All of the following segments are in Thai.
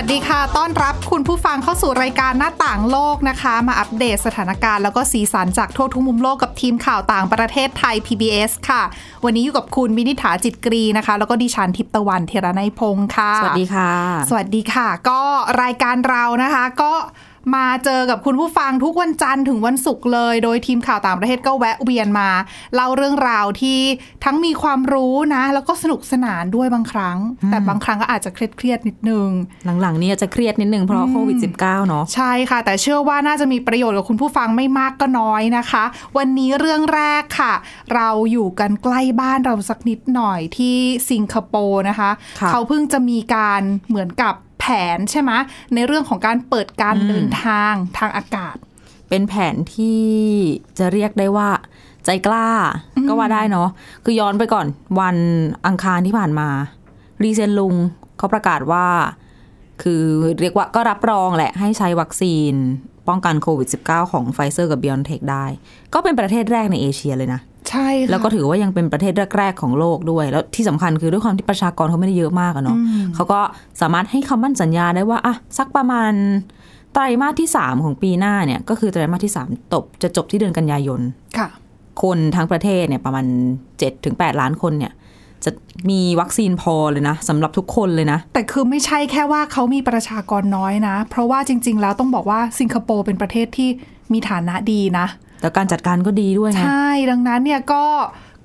วัสดีค่ะ ต้อนรับคุณผู้ฟังเข้าสู่รายการหน้าต่างโลกนะคะ มาอัปเดตสถานการณ์แล้วก็สีสันจากทั่วทุกมุมโลกกับทีมข่าวต่างประเทศไทย PBS ค่ะ วันนี้อยู่กับคุณวินิษฐาจิตกรีนะคะ แล้วก็ดิฉันทิพย์ตะวันเทระนัยพงค์ค่ะ สวัสดีค่ะ สวัสดีค่ะ ก็รายการเรานะคะก็ มาเจอกับคุณผู้ฟังทุกวันจันทร์ถึงวันศุกร์เลย โดยทีมข่าวต่างประเทศก็แวะเวียนมาเล่าเรื่องราวที่ทั้งมีความรู้นะ แล้วก็สนุกสนานด้วยบางครั้ง แต่บางครั้งก็อาจจะเครียดๆนิดนึง หลังๆนี่จะเครียดนิดนึงเพราะโควิด -19 เนาะใช่ค่ะ แต่เชื่อว่าน่าจะมีประโยชน์กับคุณผู้ฟังไม่มากก็น้อยนะคะ วันนี้เรื่องแรกค่ะ เราอยู่กันใกล้บ้านเราสักนิดหน่อยที่สิงคโปร์นะคะค่ะเขาเพิ่งจะมีการเหมือนกับแผ นใช่ไหมในเรื่องของการเปิดการเดินทางทางอากาศ เป็นแผนที่จะเรียกได้ว่า ใจกล้าก็ว่าได้เนาะคือย้อนไปก่อนวันอังคารที่ผ่านมา ลีเซียนลุงเขาประกาศว่า คือเรียกว่าก็รับรองแหละให้ใช้วัคซีน ป้องกันโควิด -19 ของไฟเซอร์กับ BioNTech ได้ ก็เป็นประเทศแรกในเอเชียเลยนะ ใช่ค่ะแล้วก็ถือว่ายังเป็นประเทศแรก ๆ ของโลกด้วย แล้วที่สำคัญคือด้วยความที่ประชากรเขาไม่ได้เยอะมากอะเนาะเขาก็สามารถให้คำมั่นสัญญาได้ว่าอะสักประมาณไตรมาสที่ 3 ของปีหน้าเนี่ย ก็คือไตรมาสที่ 3 ตบจะจบที่เดือนกันยายนค่ะ คนทั้งประเทศเนี่ยประมาณ7-8ล้านคนเนี่ย จะมีวัคซีนพอเลยนะสำหรับทุกคนเลยนะ แต่คือไม่ใช่แค่ว่าเขามีประชากรน้อยนะ เพราะว่าจริง ๆ แล้วต้องบอกว่าสิงคโปร์เป็นประเทศที่มีฐานะดีนะ แต่การจัดการก็ดีด้วยไงใช่ดังนั้นเนี่ยก็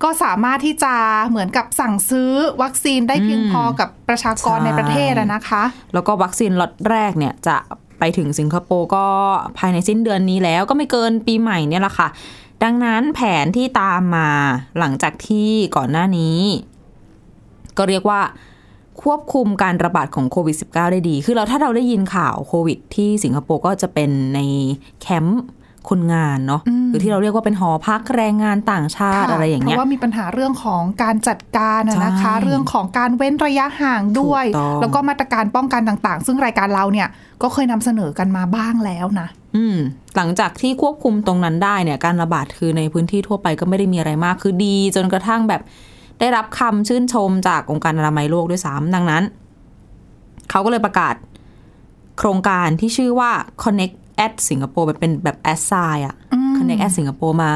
ก็สามารถที่จะเหมือนกับสั่งซื้อวัคซีนได้เพียงอืมพอกับประชากรใช่ในประเทศอะนะคะ แล้วก็วัคซีนล็อตแรกเนี่ยจะไปถึงสิงคโปร์ก็ภายในสิ้นเดือนนี้แล้วก็ไม่เกินปีใหม่เนี่ยแหละค่ะดังนั้นแผนที่ตามมาหลังจากที่ก่อนหน้านี้ ก็เรียกว่าควบคุมการระบาดของโควิด -19 ได้ดี คือเราถ้าเราได้ยินข่าวโควิด ที่สิงคโปร์ก็จะเป็นในแคมป์คนงานเนาะคือที่เราเรียกว่าเป็นหอพักแรงงานต่างชาติค่ะอะไรอย่างเพเงี้ยราะว่ามีปัญหาเรื่องของการจัดการอะนะคะใช่เรื่องของการเว้นระยะห่างด้วยถูกต้องแล้วก็มาตรการป้องกันต่างๆ ซึ่งรายการเราเนี่ยก็เคยนำเสนอกันมาบ้างแล้วนะอืมหลังจากที่ควบคุมตรงนั้นได้เนี่ยการระบาดคือในพื้นที่ทั่วไปก็ไม่ได้มีอะไรมากคือดี จนกระทั่งแบบ ได้รับคำชื่นชมจากองค์การอนามัยโลกด้วยซ้ำดังนั้น เขาก็เลยประกาศโครงการที่ชื่อว่า Connect at Singapore แบบเป็นแบบแอสไซอะ Connect at Singapore มา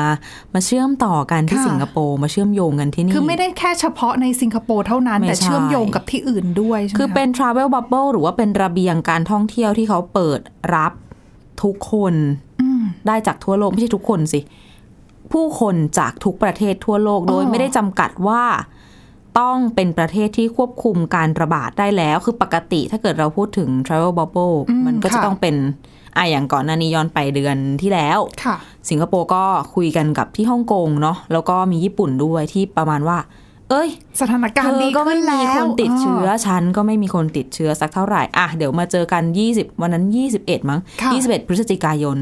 มาเชื่อมต่อกันที่ค่ะสิงคโปร์มาเชื่อมโยงกันที่นี่ คือไม่ได้แค่เฉพาะในสิงคโปร์เท่านั้นไม่แต่ใช่เชื่อมโยงกับที่อื่นด้วยใช่ไหมคือเป็น travel bubble หรือว่าเป็นระเบียงการท่องเที่ยวที่เขาเปิดรับทุกคนอืมได้จากทั่วโลก ไม่ใช่ทุกคนสิ ผู้คนจากทุกประเทศทั่วโลกโดยอ๋อไม่ได้จำกัดว่าต้องเป็นประเทศที่ควบคุมการระบาดได้แล้ว คือปกติถ้าเกิดเราพูดถึง travel bubble มันก็จะต้องเป็นอะอย่างก่อนหน้านี้ย้อนไปเดือนที่แล้วค่ะสิงคโปร์ก็คุยกันกับที่ฮ่องกงเนาะแล้วก็มีญี่ปุ่นด้วยที่ประมาณว่า เอ้ย สถานการเธณ์อดีก็ไม่ขึ้นมีแล้วคนติดเชื้อฉันก็ไม่มีคนติดเชื้อสักเท่าไหร่อะเดี๋ยวมาเจอกัน 20 วันนั้น 21 มั้งค่ะ21 พฤศจิกายน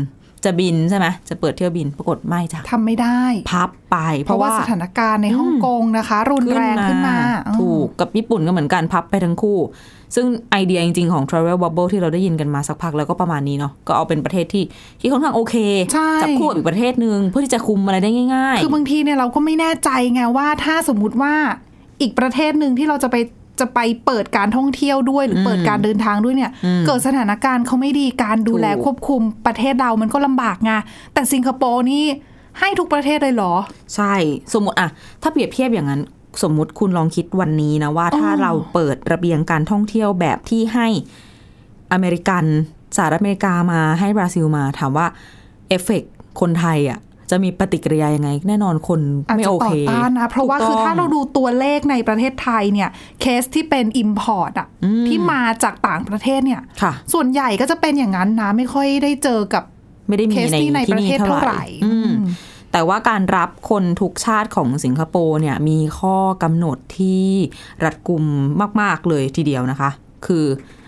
จะบินใช่ไหมจะเปิดเที่ยวบินปรากฏไม่จ้ะทำไม่ได้ พับไป เพเพราะราะว่าว่าสถานการณ์ในฮ่องกงนะคะ รุนแรงขึ้นมาอืมถูกกับญี่ปุ่นก็เหมือนกันพับไปทั้งคู่ ซึ่งไอเดียจริง ๆ ของ Travel Bubble ที่เราได้ยินกันมาสักพักแล้วก็ประมาณนี้เนาะก็เอาเป็นประเทศที่ที่ค่อนข้างโอเคใช่จับคู่กับอีกประเทศหนึ่งเพื่อที่จะคุมอะไรได้ง่ายคือบางทีเนี่ยเราก็ไม่แน่ใจไงว่าถ้าสมมุติว่าอีกประเทศหนึ่งที่เราจะไป จะไปเปิดการท่องเที่ยวด้วยหรือเปิดการเดินทางด้วยเนี่ย เกิดสถานการณ์เขาไม่ดีการดูแลถูกควบคุมประเทศเรามันก็ลำบากไงแต่สิงคโปร์นี่ให้ทุกประเทศเลยเหรอ ใช่สมมติอะถ้าเปรียบเทียบอย่างนั้น สมมุติคุณลองคิดวันนี้นะว่า ถ้าอ๋อเราเปิดระเบียงการท่องเที่ยวแบบที่ให้อเมริกันสหรัฐอเมริกามาให้บราซิลมาถามว่าเอฟเฟกต์คนไทยอะ จะมีปฏิกิริยายังไง แน่นอนคนอาจไม่จะโอเคต่อต้านนะเพราะว่าถูกคือต้องถ้าเราดูตัวเลขในประเทศไทยเนี่ยเคสที่เป็น Import อะที่มาจากต่างประเทศเนี่ยค่ะส่วนใหญ่ก็จะเป็นอย่างนั้นนะไม่ค่อยได้เจอกับไม่ได้มีเคสในที่ในที่ประเทศนี่เท่าไหไหร่ร่อืมแต่ว่าการรับคนทุกชาติของสิงคโปร์เนี่ยมีข้อกำหนดที่รัดกุมมาก ๆ เลยทีเดียวนะคะ คือ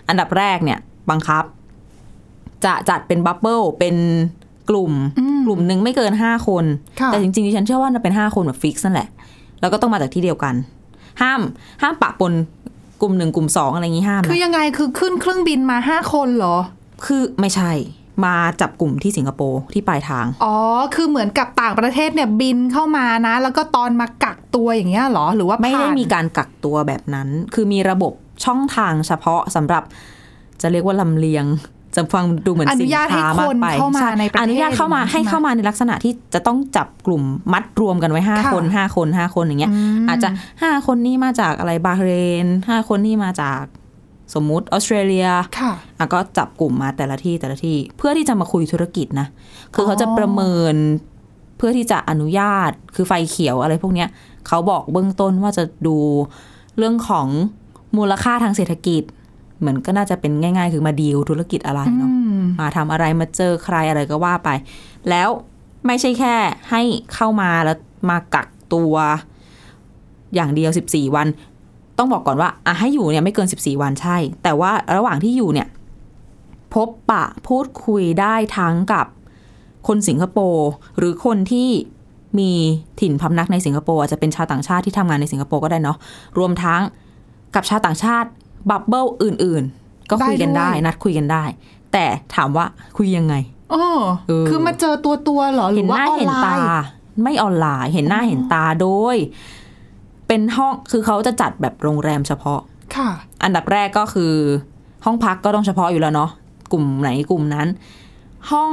อันดับแรกเนี่ยบังคับ จะจัดเป็น bubble เป็น กลุ่ม กลุ่มหนึ่งไม่เกินห้าคนค่ะแต่จริงๆดิฉันเชื่อว่าจะเป็นห้าคนแบบ fix นั่นแหละ แล้วก็ต้องมาจากที่เดียวกัน ห้ามห้ามปะปนกลุ่มหนึ่งกลุ่มสองอะไรอย่างงี้ห้าม คือนะยังไงคือขึ้นเครื่องบินมาห้าคนเหรอ คือไม่ใช่มาจับกลุ่มที่สิงคโปร์ที่ปลายทาง อ๋อ คือเหมือนกับต่างประเทศเนี่ยบินเข้ามานะ แล้วก็ตอนมากักตัวอย่างเงี้ยเหรอ หรือว่าไม่ได้ผ่นมีการกักตัวแบบนั้น คือมีระบบช่องทางเฉพาะสำหรับ จะเรียกว่าลำเลียง จะฟังดูเหมือนอนุสินญาตให้ค้าคมากนไปเข้ามาช่ในประเทศอนุญาตเข้ามาอย่างนั้นให้ใช่ไหมเข้ามาในลักษณะที่จะต้องจับกลุ่มมัดรวมกันไว้ห้าค่ะคนห้าคนห้าคนอย่างเงี้ยมอาจจะห้าคนนี้มาจากอะไรบาห์เรนห้าคนนี้มาจากสมมุติออสเตรเลียค่ะอะก็จับกลุ่มมาแต่ละที่แต่ละที่ เพื่อที่จะมาคุยธุรกิจนะ คือเขาจะประเมินเพื่อที่จะอนุญาตคือไฟเขียวอะไรพวกเนี้ยเขาบอกเบื้องต้นว่าจะดูเรื่องของมูลค่าทางเศรษฐกิจ เหมือนก็น่าจะเป็นง่าย ๆ คือมาดีลธุรกิจอะไรเนาะอืมมาทำอะไรมาเจอใครอะไรก็ว่าไป แล้วไม่ใช่แค่ให้เข้ามาแล้วมากักตัว อย่างเดียว14วัน ต้องบอกก่อนว่าอะให้อยู่เนี่ยไม่เกิน14วันใช่ แต่ว่าระหว่างที่อยู่เนี่ย พบปะพูดคุยได้ทั้งกับคนสิงคโปร์หรือคนที่มีถิ่นพำนักในสิงคโปร์อาจจะเป็นชาวต่างชาติที่ทำงานในสิงคโปร์ก็ได้เนาะรวมทั้งกับชาวต่างชาติ บับเบิลอื่น ๆ ก็คุยกันได้ได้ด้วยนัดคุยกันได้ แต่ถามว่าคุยยังไงโอ้เออคือมาเจอตัวตัวๆเหรอหรืเห็นอหว่าน้าออนเห็นไลตาน์ไม่ออนไลน์เห็นหน้าเห็นตาโดย เป็นห้องคือเขาจะจัดแบบโรงแรมเฉพาะ ค่ะ อันดับแรกก็คือ ห้องพักก็ต้องเฉพาะอยู่แล้วเนาะกลุ่มไหนกลุ่มนั้น ห้อง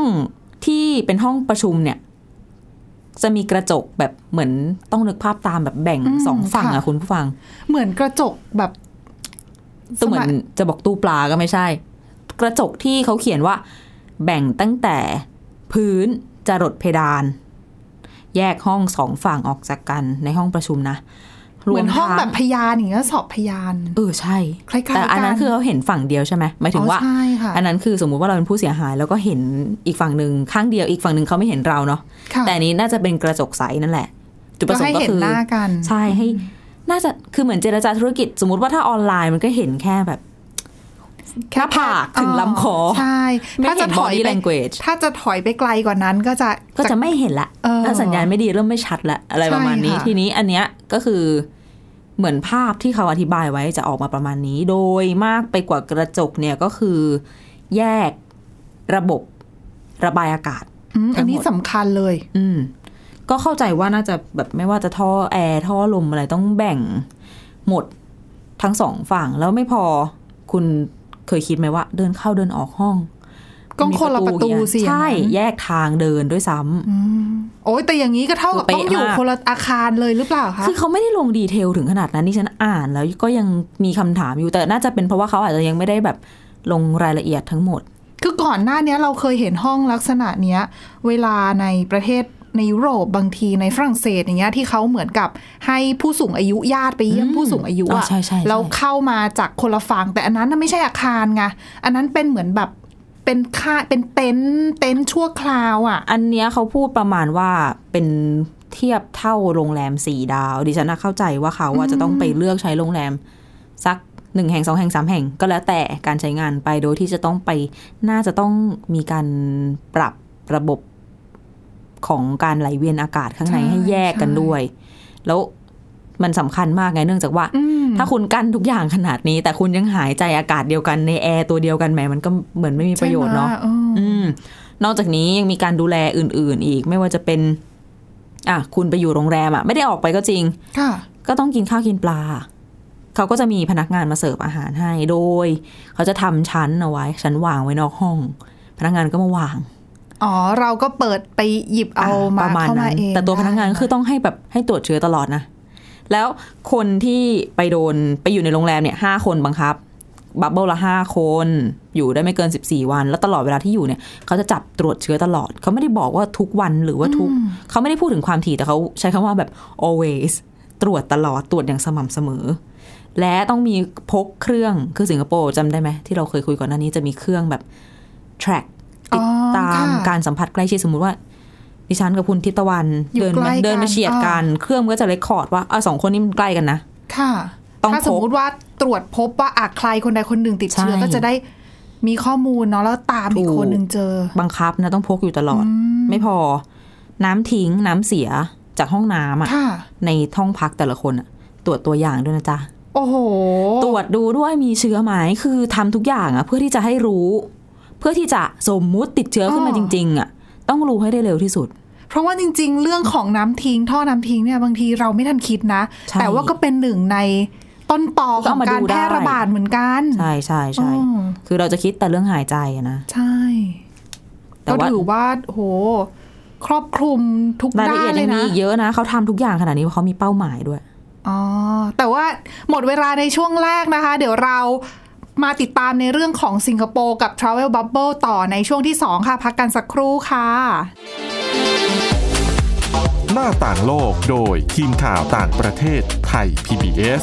ที่เป็นห้องประชุมเนี่ย จะมีกระจกแบบเหมือนต้องนึกภาพตามแบบแบ่งอืมสองฝั่งค่ะอะคุณผู้ฟัง เหมือนกระจกแบบ ตัวเหมือนจะบอกตู้ปลาก็ไม่ใช่ กระจกที่เขาเขียนว่า แบ่งตั้งแต่พื้นจรดเพดาน แยกห้องสองฝั่งออกจากกันในห้องประชุมนะเหมือนห้องทั้แบบพยานอย่างเงี้ยสอบพยาน เออใช่คล้ายๆแต่อันนั้นกันคือเขาเห็นฝั่งเดียวใช่ไหมหมายถึงว่าอ๋อใช่ค่ะอันนั้นคือสมมุติว่าเราเป็นผู้เสียหาย แล้วก็เห็นอีกฝั่งหนึ่งข้างเดียวอีกฝั่งหนึ่งเขาไม่เห็นเราเนาะค่ะแต่อันนี้น่าจะเป็นกระจกใสนั่นแหละ จุดประสงให้ค์ก็เห็นคือหน้ากันใช่ให้ น่าจะคือเหมือนเจรจาธุรกิจ สมมติว่าถ้าออนไลน์มันก็เห็นแค่แบบหน้าผากถึงลำคอใช่ไม่ถ้าเห็จะนถ body อยไป language ถ้าจะถอยไปไกลกว่านั้นก็จะก็จะไม่เห็นละเออถ้าสัญญาณไม่ดีเริ่มไม่ชัดละอะไรใช่ประมาณนี้ค่ะทีนี้อันเนี้ยก็คือเหมือนภาพที่เขาอธิบายไว้จะออกมาประมาณนี้ โดยมากไปกว่ากระจกเนี่ยก็คือแยกระบบระบายอากาศอืมทั้อังนหมดนี้สำคัญเลย อืม ก็เข้าใจว่าน่าจะแบบไม่ว่าจะท่อแอร์ท่อลมอะไรต้องแบ่งหมดทั้งสองฝั่งแล้วไม่พอคุณเคยคิดไหมว่า เดินเข้าเดินออกห้องก็คนละประตูมีสิใช่อย่างนั้นแยกทางเดินด้วยซ้ำอืมโอ้ยแต่อย่างนี้ก็เท่ากับคือเป๊ะต้องอยู่มากคนละอาคารเลยหรือเปล่าคะคือเขาไม่ได้ลงดีเทลถึงขนาดนั้นที่ฉันอ่านแล้วก็ยังมีคำถามอยู่แต่น่าจะเป็นเพราะว่าเขาอาจจะยังไม่ได้แบบลงรายละเอียดทั้งหมด คือก่อนหน้าเนี้ยเราเคยเห็นห้องลักษณะเนี้ย เวลาในประเทศ ในยุโรปบางทีในฝรั่งเศสอย่างเงี้ยที่เขาเหมือนกับให้ผู้สูงอายุญาติไปเยี่ยมอืมผู้สูงอายุอ๋ออะใช่ใช่ใช่แล้วเข้ามาจากคนละฝั่งแต่อันนั้นน่ะไม่ใช่อาคารไงอันนั้นเป็นเหมือนแบบเป็นค่าเป็นเต็นท์เต็นท์ชั่วคราวอะอันเนี้ยเขาพูดประมาณว่าเป็นเทียบเท่าโรงแรมสี่ดาว ดิฉันน่ะเข้าใจว่าเขาอะจะต้องไปเลือกใช้โรงแรมสักหนึ่งแห่งสองแห่งสามแห่งก็แล้วแต่การใช้งานไปโดยที่จะต้องไปน่าจะต้องมีการปรับระบบ ของการไหลเวียนอากาศข้างในใช่ให้แยกกันใช่ด้วย แล้วมันสำคัญมากไงเนื่องจากว่าอืมถ้าคุณกั้นทุกอย่างขนาดนี้ แต่คุณยังหายใจอากาศเดียวกันในแอร์ตัวเดียวกันแหมมันก็เหมือนไม่มีประโยชน์เนาะใช่ไหมอออืมนอกจากนี้ยังมีการดูแลอื่น ๆ อีกไม่ว่าจะเป็นอะคุณไปอยู่โรงแรมอะไม่ได้ออกไปก็จริงค่ะก็ต้องกินข้าวกินปลา เขาก็จะมีพนักงานมาเสิร์ฟอาหารให้โดย เขาจะทำชั้นเอาไว้ชั้นวางไว้นอกห้อง พนักงานก็มาวาง อ๋อ เราก็เปิดไปหยิบเอาอะมาประมาณเข้ามานั้นเองแต่ตัวพนักงานก็คือต้องให้แบบให้ตรวจเชื้อตลอดนะ แล้วคนที่ไปโดนไปอยู่ในโรงแรมเนี่ยห้าคนบังคับบับเบิลละห้าคน อยู่ได้ไม่เกิน 14 วัน แล้วตลอดเวลาที่อยู่เนี่ย เขาจะจับตรวจเชื้อตลอด เขาไม่ได้บอกว่าทุกวันหรือว่าทุก เขาไม่ได้พูดถึงความถี่แต่เขาใช้คำว่าแบบ always ตรวจตลอดตรวจอย่างสม่ำเสมอ และต้องมีพกเครื่องคือสิงคโปร์จำได้ไหมที่เราเคยคุยก่อนหน้านี้จะมีเครื่องแบบ track ติดตามอ๋อค่ะการสัมผัสใกล้ชิดสมมุติว่า ดิฉันกับคุณทิพย์ตะวันอยู่เดินใกล้มากันเดินมาเฉียดกัน เครื่องมันก็จะเรคคอร์ดว่าอะสองคนนี้มันใกล้กันนะ ค่ะ ต้องถ้าสมพกมุติว่าตรวจพบว่าอะใครคนใดคนหนึ่งติดเชื้อใช่ก็จะได้มีข้อมูลเนาะแล้วตามอีกถูกคนหนึ่งเจอ บังคับนะต้องพกอยู่ตลอด ไม่พอ น้ำทิ้งน้ำเสียจากห้องน้ำอะค่ะในห้องพักแต่ละคนอะตรวจตัวอย่างด้วยนะจ๊ะโอ้โห ตรวจดูด้วยมีเชื้อไหมคือทำทุกอย่างอะเพื่อที่จะให้รู้ เพื่อที่จะสมมุติติดเชื้อขึ้นมาอ๋จอริงๆอะต้องรู้ให้ได้เร็วที่สุด เพราะว่าจริง ๆ เรื่องของน้ำทิ้ง ท่อน้ำทิ้งเนี่ยบางทีเราไม่ทันคิดนะใช่แต่ว่าก็เป็นหนึ่งในต้นตอของการแพร่ระบาดเหมือนกัน ใช่ใช่ใช่อืมคือเราจะคิดแต่เรื่องหายใจอะนะใช่แต่ก็ว่าถือว่าโห ครอบคลุมทุกรายละด้าเอียนดเลยัยงมีนะอีกเยอะนะเขาทำทุกอย่างขนาดนี้เพราะเขามีเป้าหมายด้วยอ๋อแต่ว่าหมดเวลาในช่วงแรกนะคะ เดี๋ยวเรา มาติดตามในเรื่องของสิงคโปร์กับ Travel Bubble ต่อในช่วงที่ 2 ค่ะ พักกันสักครู่ค่ะ หน้าต่างโลกโดยทีมข่าวต่างประเทศไทย PBS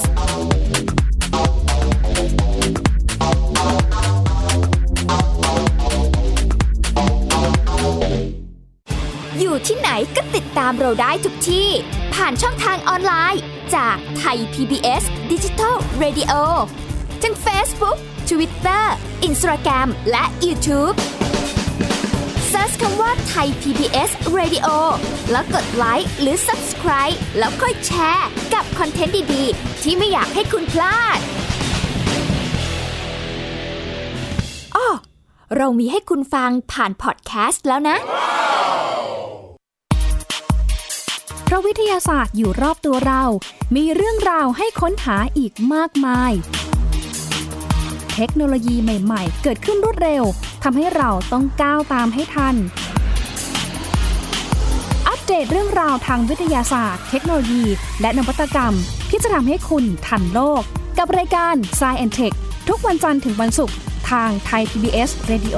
อยู่ที่ไหนก็ติดตามเราได้ทุกที่ ผ่านช่องทางออนไลน์ จากไทย PBS Digital Radio ทั้ง Facebook Twitter Instagram และ YouTube Search คำว่าไทย PBS Radio แล้วกดไลค์หรือ Subscribe แล้วค่อยแชร์ กับคอนเทนต์ดี ๆ ที่ไม่อยากให้คุณพลาดอ้อเรามีให้คุณฟังผ่านพอดแคสต์แล้วนะ เพราะวิทยาศาสตร์อยู่รอบตัวเรา มีเรื่องราวให้ค้นหาอีกมากมาย เทคโนโลยีใหม่ๆ เกิดขึ้นรวดเร็วทำให้เราต้องก้าวตามให้ทัน อัปเดตเรื่องราวทางวิทยาศาสตร์ เทคโนโลยี และนวัตกรรมที่จะทำให้คุณทันโลก กับรายการ s c i e n t e c h ทุกวันจันทร์ถึงวันศุกร์ทางไทย PBS Radio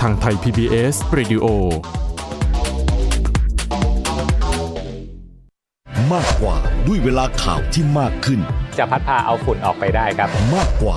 ทางไทย PBS Radio มากกว่าด้วยเวลาข่าวที่มากขึ้น จะพัดพาเอาฝุ่นออกไปได้ครับ มากกว่า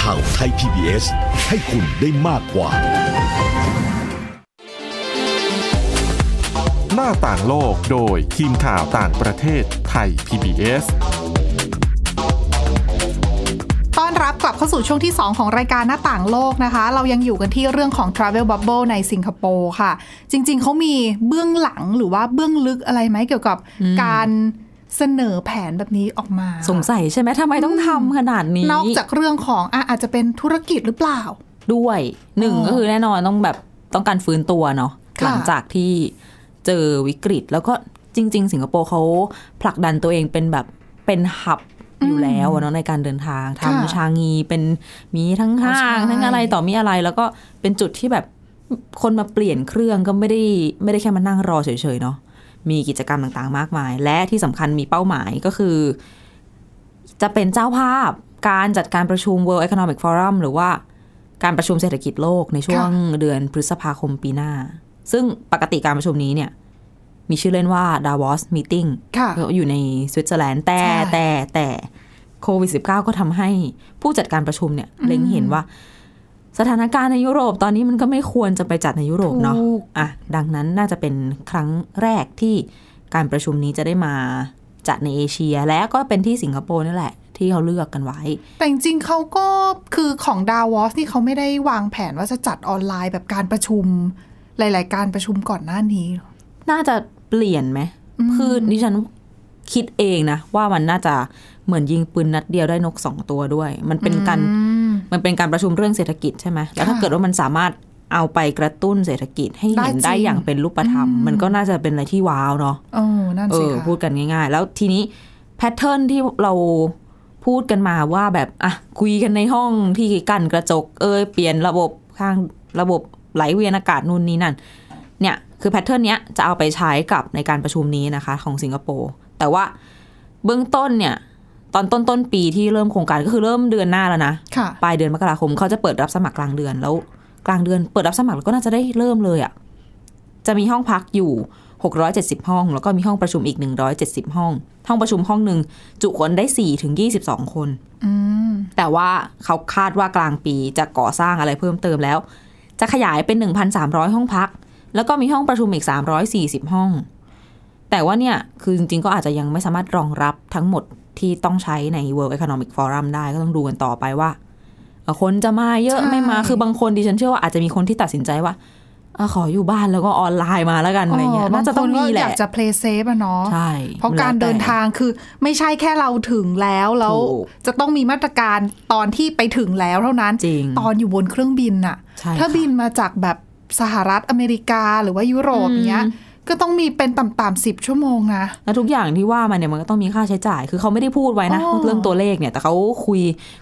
ข่าวไทย PBS ให้คุณได้มากกว่า หน้าต่างโลกโดยทีมข่าวต่างประเทศไทย PBS ต้อนรับกลับเข้าสู่ช่วงที่ 2 ของรายการหน้าต่างโลกนะคะ เรายังอยู่กันที่เรื่องของ Travel Bubble ในสิงคโปร์ค่ะ จริง ๆ เขามีเบื้องหลังหรือว่าเบื้องลึกอะไรไหมเกี่ยวกับการ เสนอแผนแบบนี้ออกมา สงสัยใช่ไหมทำไมต้องทำขนาดนี้ นอกจากเรื่องของอะอาจจะเป็นธุรกิจหรือเปล่า ด้วยหนึ่งอ๋อก็คือแน่นอนต้องแบบต้องการฟื้นตัวเนาะค่ะหลังจากที่เจอวิกฤต แล้วก็จริง ๆ สิงคโปร์เขาผลักดันตัวเองเป็นแบบเป็นหับอยู่แล้วอะเนาะในการเดินทางค่ะทำชางีเป็นมีทั้งห้าใช่งทั้งอะไรต่อมีอะไร แล้วก็เป็นจุดที่แบบคนมาเปลี่ยนเครื่องก็ไม่ได้ไม่ได้แค่มานั่งรอเฉยๆเนาะ มีกิจกรรมต่างๆ มากมาย และที่สำคัญมีเป้าหมายก็คือ จะเป็นเจ้าภาพการจัดการประชุม World Economic Forum หรือว่าการประชุมเศรษฐกิจโลกในช่วงเดือนพฤษภาคมปีหน้า ซึ่งปกติการประชุมนี้เนี่ย มีชื่อเล่นว่า Davos Meeting ค่ะก็อยู่ในสวิตเซอร์แลนด์แต่ใช่แต่แต่โควิด -19 ก็ทำให้ผู้จัดการประชุมเนี่ยเล็งเห็นว่า สถานการณ์ในยุโรปตอนนี้มันก็ไม่ควรจะไปจัดในยุโรปเนาะถูกอะดังนั้นน่าจะเป็นครั้งแรกที่การประชุมนี้จะได้มาจัดในเอเชีย และก็เป็นที่สิงคโปร์นี่แหละ ที่เขาเลือกกันไว้ แต่จริงๆเขาก็คือของดาวอสนี่เขาไม่ได้วางแผนว่าจะจัดออนไลน์แบบการประชุม หลาย ๆ การประชุมก่อนหน้านี้หรอน่าจะเปลี่ยนไหมอืมคือดิฉันคิดเองนะ ว่ามันน่าจะเหมือนยิงปืนนัดเดียวได้นกสองตัวด้วย มันเป็นการอื มมันเป็นการประชุมเรื่องเศรษฐกิจใช่ไหมแล้วถ้าค่ะเกิดว่ามันสามารถเอาไปกระตุ้นเศรษฐกิจให้เห็นได้จริงได้อย่างเป็นรูปธรรมอืมมันก็น่าจะเป็นอะไรที่ว้าวเนาะโอ้นั่นสิเออค่ะพูดกันง่าย ๆ แล้วทีนี้ pattern ที่เราพูดกันมาว่าแบบอะคุยกันในห้องที่กั้นกระจก เอยเปลี่ยนระบบข้างระบบไหลเวียนอากาศนู่นนี่นั่น เนี่ยคือ pattern เนี้ยจะเอาไปใช้กับในการประชุมนี้นะคะ ของสิงคโปร์แต่ว่าเบื้องต้นเนี่ย ตอนต้นต้นปีที่เริ่มโครงการก็คือเริ่มเดือนหน้าแล้วนะค่ะปลายเดือนมกราคมเขาจะเปิดรับสมัครกลางเดือนแล้ว กลางเดือนเปิดรับสมัครแล้วก็น่าจะได้เริ่มเลยอะ่ะจะมีห้องพักอยู่ 670 ห้อง แล้วก็มีห้องประชุมอีก 170 ห้อง ห้องประชุมห้องหนึ่งจุคนได้4ถึง22 คนอืมแต่ว่าเขาคาดว่ากลางปีจะก่อสร้างอะไรเพิ่มเติมแล้ว จะขยายเป็น 1,300 ห้องพัก แล้วก็มีห้องประชุมอีก 340 ห้อง แต่ว่าเนี่ย คือจริงๆก็อาจจะยังไม่สามารถรองรับทั้งหมด ที่ต้องใช้ใน World Economic Forum ได้ก็ต้องดูกันต่อไปว่าเอ่อคนจะมาเยอะใช่ไม่มา คือบางคนดิฉันเชื่อว่าอาจจะมีคนที่ตัดสินใจว่าอะขออยู่บ้านแล้วก็ออนไลน์มาแล้วกันอะไรเงี้ยบาน่างจะคต้อนงก็มีแหอละยากจะ play safe อะเนาะใช่เพราะการเดินทางคือไม่ใช่แค่เราถึงแล้วแล้วถูกจะต้องมีมาตรการตอนที่ไปถึงแล้วเท่านั้นจริงตอนอยู่บนเครื่องบินน่ะใช่ถ้าค่ะบินมาจากแบบสหรัฐอเมริกาหรือว่ายุโรปอืมเนี้ย ก็ต้องมีเป็นต่ำๆสิบชั่วโมงนะ แล้วทุกอย่างที่ว่ามาเนี่ยมันก็ต้องมีค่าใช้จ่าย คือเขาไม่ได้พูดไว้นะอ๋อเรื่องตัวเลขเนี่ย แต่เขาคุย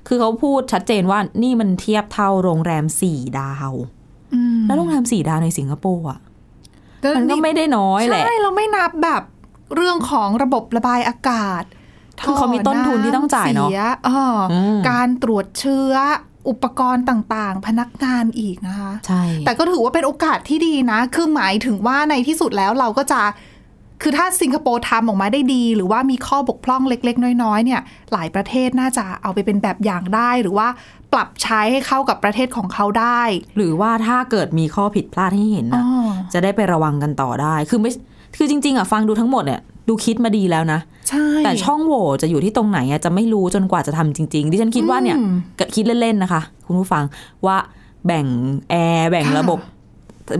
คือเขาพูดชัดเจนว่านี่มันเทียบเท่าโรงแรมสี่ดาวอืมแล้วโรงแรมสี่ดาวในสิงคโปร์อะแล้วมันก็ไม่ได้น้อยแหละ ใช่ เราไม่นับแบบเรื่องของระบบระบายอากาศคือเขามีต้นทุนที่ต้องจ่ายเนอะสีเอออมการตรวจเชื้อ อุปกรณ์ต่างๆ พนักงานอีกนะคะ ใช่ แต่ก็ถือว่าเป็นโอกาสที่ดีนะ คือหมายถึงว่าในที่สุดแล้วเราก็จะ คือถ้าสิงคโปร์ทำออกมาได้ดี หรือว่ามีข้อบกพร่องเล็ก ๆ น้อยๆเนี่ย หลายประเทศน่าจะเอาไปเป็นแบบอย่างได้ หรือว่าปรับใช้ให้เข้ากับประเทศของเขาได้ หรือว่าถ้าเกิดมีข้อผิดพลาดให้เห็นอ๋นะอจะได้ไประวังกันต่อได้ คือไม่ คือจริง ๆอะฟังดูทั้งหมดเนี่ยดูคิดมาดีแล้วนะใช่แต่ช่องโหว่จะอยู่ที่ตรงไหนอะจะไม่รู้จนกว่าจะทำจริง ๆ ดิฉันคิดว่าเนี่ยอืมก็คิดเล่นๆนะคะ คุณผู้ฟังว่าแบ่งแอร์แบ่งค่ะระบบ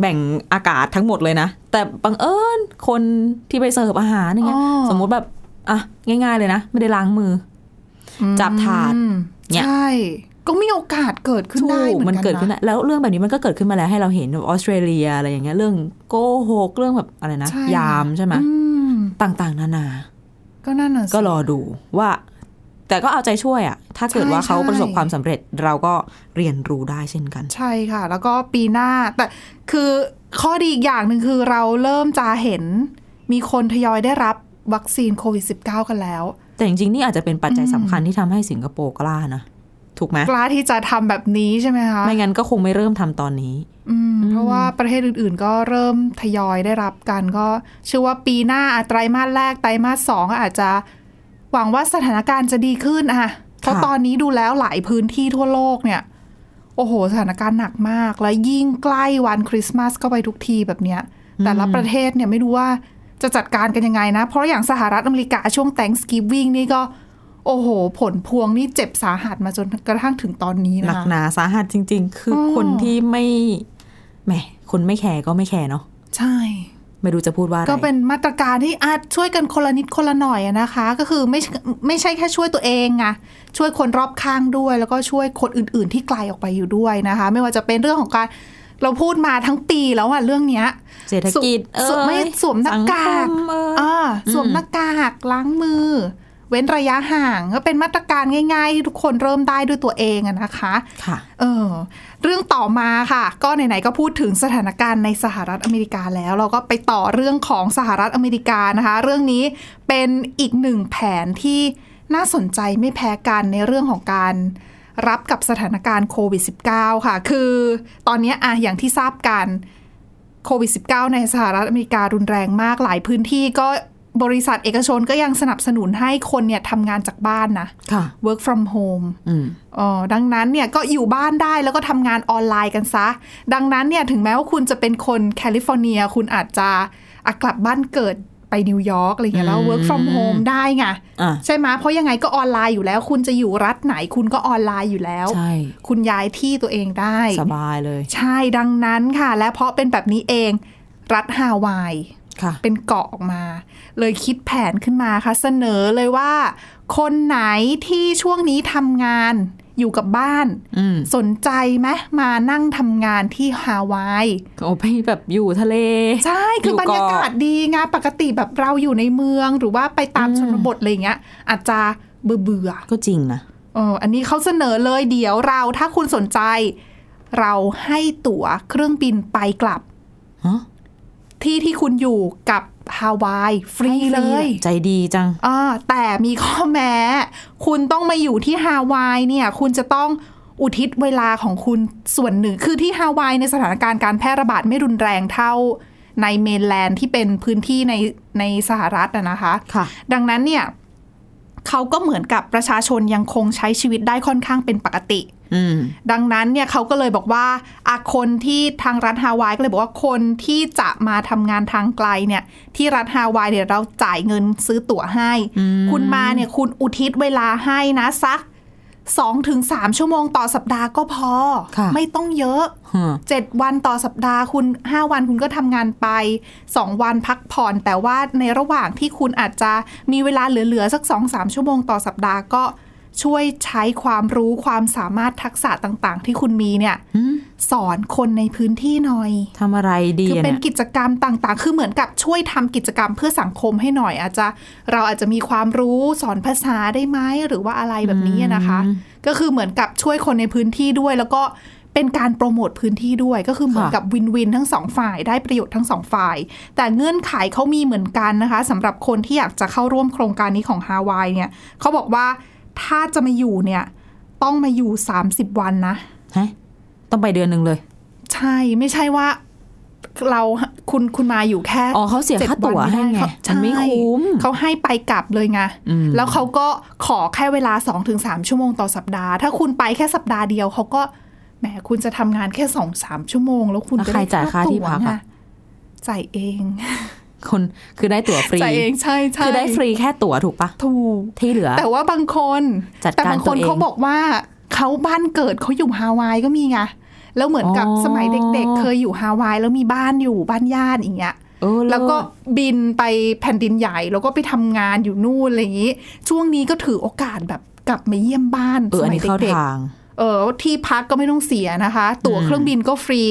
แบ่งอากาศทั้งหมดเลยนะ แต่บังเอิญคนที่ไปเสิร์ฟอาหารอย่างเงี้ยอ๋อสมมุติแบบอะง่าย ๆ เลยนะ ไม่ได้ล้างมือ จับถาดอืมเนี่ยใช่ ก็มีโอกาสเกิดขึ้นถูได้กเหมือนกันมันเกิดขึ้นนะได้แล้วเรื่องแบบนี้มันก็เกิดขึ้นมาแล้วให้เราเห็นแบบออสเตรเลียอะไรอย่างเงี้ยเรื่องโกหกเรื่องแบบอะไรนะใช่ยามใช่ไหมอืมต่างๆ นานา ก็นั่นน่ะสิก็รอดูว่า แต่ก็เอาใจช่วยอะถ้าเกิดว่าใช่เขาใช่ประสบความสำเร็จเราก็เรียนรู้ได้เช่นกัน ใช่ค่ะ แล้วก็ปีหน้า แต่คือข้อดีอีกอย่างหนึ่งคือเราเริ่มจะเห็นมีคนทยอยได้รับวัคซีนโควิด -19 กันแล้ว แต่จริงๆ นี่อาจจะเป็นปัจจัยสำคัญที่ทำให้สิงคโปร์กล้านะ ถูกไหมกล้าที่จะทำแบบนี้ใช่ไหมคะไม่งั้นก็คงไม่เริ่มทำตอนนี้ อืม เพราะว่าประเทศอื่นๆ ก็เริ่มทยอยได้รับกันก็เชื่อว่าปีหน้าอะไตรมาสแรกไตรมาสสองก็อาจจะหวังว่าสถานการณ์จะดีขึ้นอะเพราะตอนนี้ดูแล้วหลายพื้นที่ทั่วโลกเนี่ย โอ้โห สถานการณ์หนักมาก แล้วยิ่งใกล้วันคริสต์มาสเข้าไปทุกทีแบบเนี้ย แต่ละประเทศเนี่ยไม่รู้ว่าจะจัดการกันยังไงนะ เพราะอย่างสหรัฐอเมริกาช่วง Thanksgiving นี่ก็ โอ้โห ผลพวงนี่เจ็บสาหัสมาจนกระทั่งถึงตอนนี้หนันะกคะหนาสาหัสจริง ๆ คือออคนที่ไม่แหมคนไม่แคร์ก็ไม่แคร์เนาะใช่ ไม่รู้จะพูดว่าอะไรก็เป็นมาตรการที่อาจช่วยกันคนละนิดคนละหน่อยอะนะคะ ก็คือไม่ไม่ใช่แค่ช่วยตัวเองอะช่วยคนรอบข้างด้วย แล้วก็ช่วยคนอื่น ๆ ที่ไกลออกไปอยู่ด้วยนะคะ ไม่ว่าจะเป็นเรื่องของการเราพูดมาทั้งปีแล้วอะเรื่องเนี้ยเศรษฐกิจสวมเอ้ยไม่สวมหน้ากากสังคมเอ้ยอ่าสวมหน้ากากล้างมือ เว้นระยะห่างก็เป็นมาตรการง่ายๆที่ทุกคนเริ่มได้ด้วยตัวเองอะนะคะค่ะเออเรื่องต่อมาค่ะ ก็ไหนๆก็พูดถึงสถานการณ์ในสหรัฐอเมริกาแล้ว เราก็ไปต่อเรื่องของสหรัฐอเมริกานะคะ เรื่องนี้เป็นอีกหนึ่งแผนที่น่าสนใจไม่แพ้กันในเรื่องของการรับกับสถานการณ์โควิด -19 ค่ะ คือตอนนี้อะอย่างที่ทราบกันโควิด -19 ในสหรัฐอเมริการุนแรงมากหลายพื้นที่ก็ บริษัทเอกชนก็ยังสนับสนุนให้คนเนี่ยทำงานจากบ้านนะค่ะ work from home อืมอ๋อดังนั้นเนี่ยก็อยู่บ้านได้แล้วก็ทำงานออนไลน์กันซะ ดังนั้นเนี่ยถึงแม้ว่าคุณจะเป็นคนแคลิฟอร์เนีย คุณอาจจะอะกลับบ้านเกิดไปนิวยอร์กอะไรเงี้ยแล้ว work from home ได้ไงอะใช่ไหมเพราะยังไงก็ออนไลน์อยู่แล้ว คุณจะอยู่รัฐไหนคุณก็ออนไลน์อยู่แล้วใช่คุณย้ายที่ตัวเองได้ สบายเลย ใช่ดังนั้นค่ะ และเพราะเป็นแบบนี้เอง รัฐฮาวายค่ะ เป็นเกาะออกมา เลยคิดแผนขึ้นมาค่ะ เสนอเลยว่า คนไหนที่ช่วงนี้ทำงานอยู่กับบ้านอืมสนใจไหมมานั่งทำงานที่ฮาวายโอ้ไปแบบอยู่ทะเล ใช่ คือบรรยากาศดีไงปกติแบบเราอยู่ในเมืองหรือว่าไปตามชนบทอะไรอย่างเงี้ย อาจจะเบื่อเบื่อๆก็จริงนะเอออันนี้เขาเสนอเลยเดี๋ยวเราถ้าคุณสนใจ เราให้ตั๋วเครื่องบินไปกลับฮะ ที่ที่คุณอยู่กับฮาวาย ฟรีเลย ใจดีจังอ่าแต่มีข้อแม้ คุณต้องมาอยู่ที่ฮาวายเนี่ย คุณจะต้องอุทิศเวลาของคุณส่วนหนึ่ง คือที่ฮาวายในสถานการณ์การแพร่ระบาดไม่รุนแรงเท่าในเมนแลนด์ที่เป็นพื้นที่ในในสหรัฐอะนะคะค่ะดังนั้นเนี่ยเขาก็เหมือนกับประชาชนยังคงใช้ชีวิตได้ค่อนข้างเป็นปกติอืม ดังนั้นเนี่ยเขาก็เลยบอกว่าอาคนที่ทางรัฐฮาวายก็เลยบอกว่าคนที่จะมาทำงานทางไกลเนี่ย ที่รัฐฮาวายเนี่ยเราจ่ายเงินซื้อตั๋วให้ คุณมาเนี่ยคุณอุทิศเวลาให้นะสักสองถึงสามชั่วโมงต่อสัปดาห์ก็พอค่ะไม่ต้องเยอะฮะเจ็ดวันต่อสัปดาห์คุณห้าวันคุณก็ทำงานไปสองวันพักผ่อน แต่ว่าในระหว่างที่คุณอาจจะมีเวลาเหลือ ๆ สักสองสามชั่วโมงต่อสัปดาห์ก็ ช่วยใช้ความรู้ความสามารถทักษะต่างๆ ที่คุณมีเนี่ยอืมสอนคนในพื้นที่หน่อยทำอะไรดีคืออะเป็นเนี่ยกิจกรรมต่างๆ คือเหมือนกับช่วยทำกิจกรรมเพื่อสังคมให้หน่อย อาจจะเราอาจจะมีความรู้สอนภาษาได้ไหมหรือว่าอะไรแบบนี้นะคะ ก็คือเหมือนกับช่วยคนในพื้นที่ด้วย แล้วก็เป็นการโปรโมทพื้นที่ด้วยก็คือเหมือนกับวินวินทั้งสองฝ่ายได้ประโยชน์ทั้งสองฝ่าย แต่เงื่อนไขเขามีเหมือนกันนะคะสำหรับคนที่อยากจะเข้าร่วมโครงการนี้ของฮาวายเนี่ยเขาบอกว่า ถ้าจะมาอยู่เนี่ย ต้องมาอยู่30วันนะฮะต้องไปเดือนหนึ่งเลย ใช่ไม่ใช่ว่าเราคุณคุณมาอยู่แค่อ๋อเขาเสียจ็ดค่าตั๋วนให้ไงเขามันไม่ใช่คุ้มเขาให้ไปกลับเลยไงอืมแล้วเขาก็ขอแค่เวลา2อถึงสชั่วโมงต่อสัปดาห์ ถ้าคุณไปแค่สัปดาห์เดียวเขาก็แหมคุณจะทำงานแค่สองสามชั่วโมง แล้วคุณแล้วก็ใครได้จ่ายค่าที่ตั๋วพักไงอะจ่ายเอง คนคือได้ตั๋วฟรีจ่ายเองใช่ใช่คือได้ฟรีแค่ตั๋วถูกปะถูกที่เหลือ แต่ว่าบางคนจัดแต่การบางคตัวนเองเขาบอกว่าเขาบ้านเกิดเขาอยู่ฮาวายก็มีไงแล้วเหมือนกับอ๋อสมัยเด็ก ๆ เคยอยู่ฮาวายแล้วมีบ้านอยู่บ้านญาติอย่างเงี้ยเออเแล้วก็บินไปแผ่นดินใหญ่แล้วก็ไปทำงานอยู่นู่นอะไรอย่างนี้ ช่วงนี้ก็ถือโอกาสแบบกลับมาเยี่ยมบ้านเออสอันมัยนี้เข้าเด็กทางๆเออที่พักก็ไม่ต้องเสียนะคะ ตั๋วอืมเครื่องบินก็ฟรี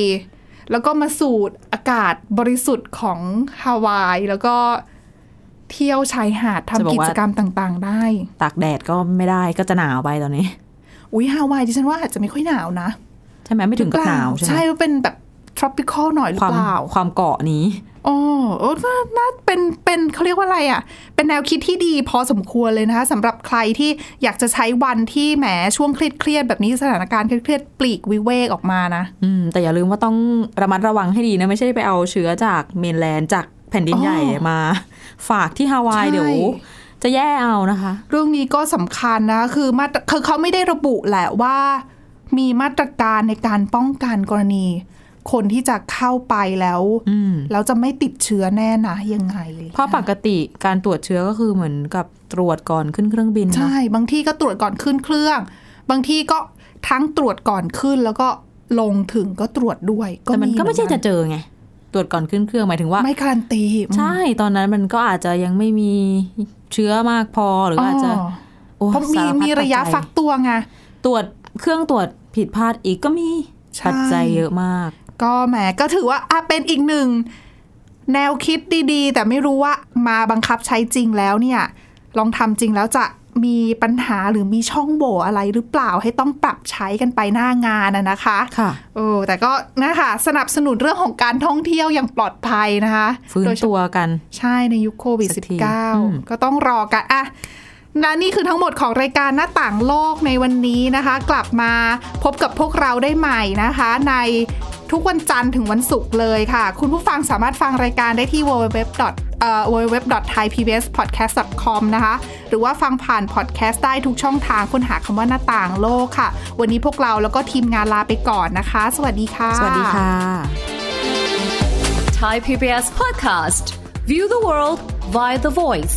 แล้วก็มาสูดอากาศบริสุทธิ์ของฮาวาย แล้วก็เที่ยวชายหาดทำกิจกรรมต่างๆ ได้ ตากแดดก็ไม่ได้ก็จะหนาวไปตอนนี้ อุ้ยฮาวายดิฉันว่าอาจจะไม่ค่อยหนาวนะ ใช่ไหมไม่ถึงกับหนาวใช่ไหมใช่ว่าเป็นแบบ tropical หน่อยหรือความเปล่า ความเกาะนี้อ๋อเออน่าน่าเป็น เป็นเขาเรียกว่าอะไรอะ เป็นแนวคิดที่ดีพอสมควรเลยนะคะสำหรับใครที่อยากจะใช้วันที่แหมช่วงเครียดๆแบบนี้สถานการณ์เครียดๆปลีกวิเวกออกมานะ อืม แต่อย่าลืมว่าต้องระมัดระวังให้ดีนะ ไม่ใช่ไปเอาเชื้อจากเมนแลนด์จากแผ่นดินใหญ่อ๋อมา ฝากที่ฮาวายใช่เดี๋ยวจะแย่เอานะคะ เรื่องนี้ก็สำคัญนะ คือมาตรคือเขาไม่ได้ระบุแหละว่า มีมาตรการในการป้องกันกรณี คนที่จะเข้าไปแล้วอืมแล้วจะไม่ติดเชื้อแน่นะยังไง เพราะปกติการตรวจเชื้อก็คือเหมือนกับตรวจก่อนขึ้นเครื่องบินเนอะใช่บางที่ก็ตรวจก่อนขึ้นเครื่อง บางที่ก็ทั้งตรวจก่อนขึ้นแล้วก็ลงถึงก็ตรวจด้วยแต่มันก็ไม่ใช่เหจะเจอไงตรวจก่อนขึ้นเครื่องหมายถึงว่า ไม่การันตี ใช่ตอนนั้นมันก็อาจจะยังไม่มีเชื้อมากพอหรืออาจจะโอ้เพราะมีสารพัดมีระยะปัจจัฟักตัวไงตรวจเครื่องตรวจผิดพลาดอีกก็มีใช่ปัจจัยเยอะมาก ก็แหมก็ถือว่าอะเป็นอีกหนึ่งแนวคิดดีๆ แต่ไม่รู้ว่ามาบังคับใช้จริงแล้วเนี่ย ลองทำจริงแล้วจะมีปัญหาหรือมีช่องโหว่อะไรหรือเปล่าให้ต้องปรับใช้กันไปหน้างานนะนะคะ ค่ะเออแต่ก็นะคะสนับสนุนเรื่องของการท่องเที่ยวอย่างปลอดภัยนะคะฟื้นโดยเฉตัวกัน ใช่ในยุคโควิดสักทีอืม -19 ก็ต้องรอกันอะ และนี่คือทั้งหมดของรายการหน้าต่างโลกในวันนี้นะคะ กลับมาพบกับพวกเราได้ใหม่นะคะ ในทุกวันจันทร์ถึงวันศุกร์เลยค่ะ คุณผู้ฟังสามารถฟังรายการได้ที่ www. เอ่อ www.thaipbspodcast.com นะคะ หรือว่าฟังผ่านพอดแคสต์ได้ทุกช่องทางค้นหาคำว่าหน้าต่างโลกค่ะ วันนี้พวกเราแล้วก็ทีมงานลาไปก่อนนะคะ สวัสดีค่ะ สวัสดีค่ะ Thai PBS podcast. View the world via the voice.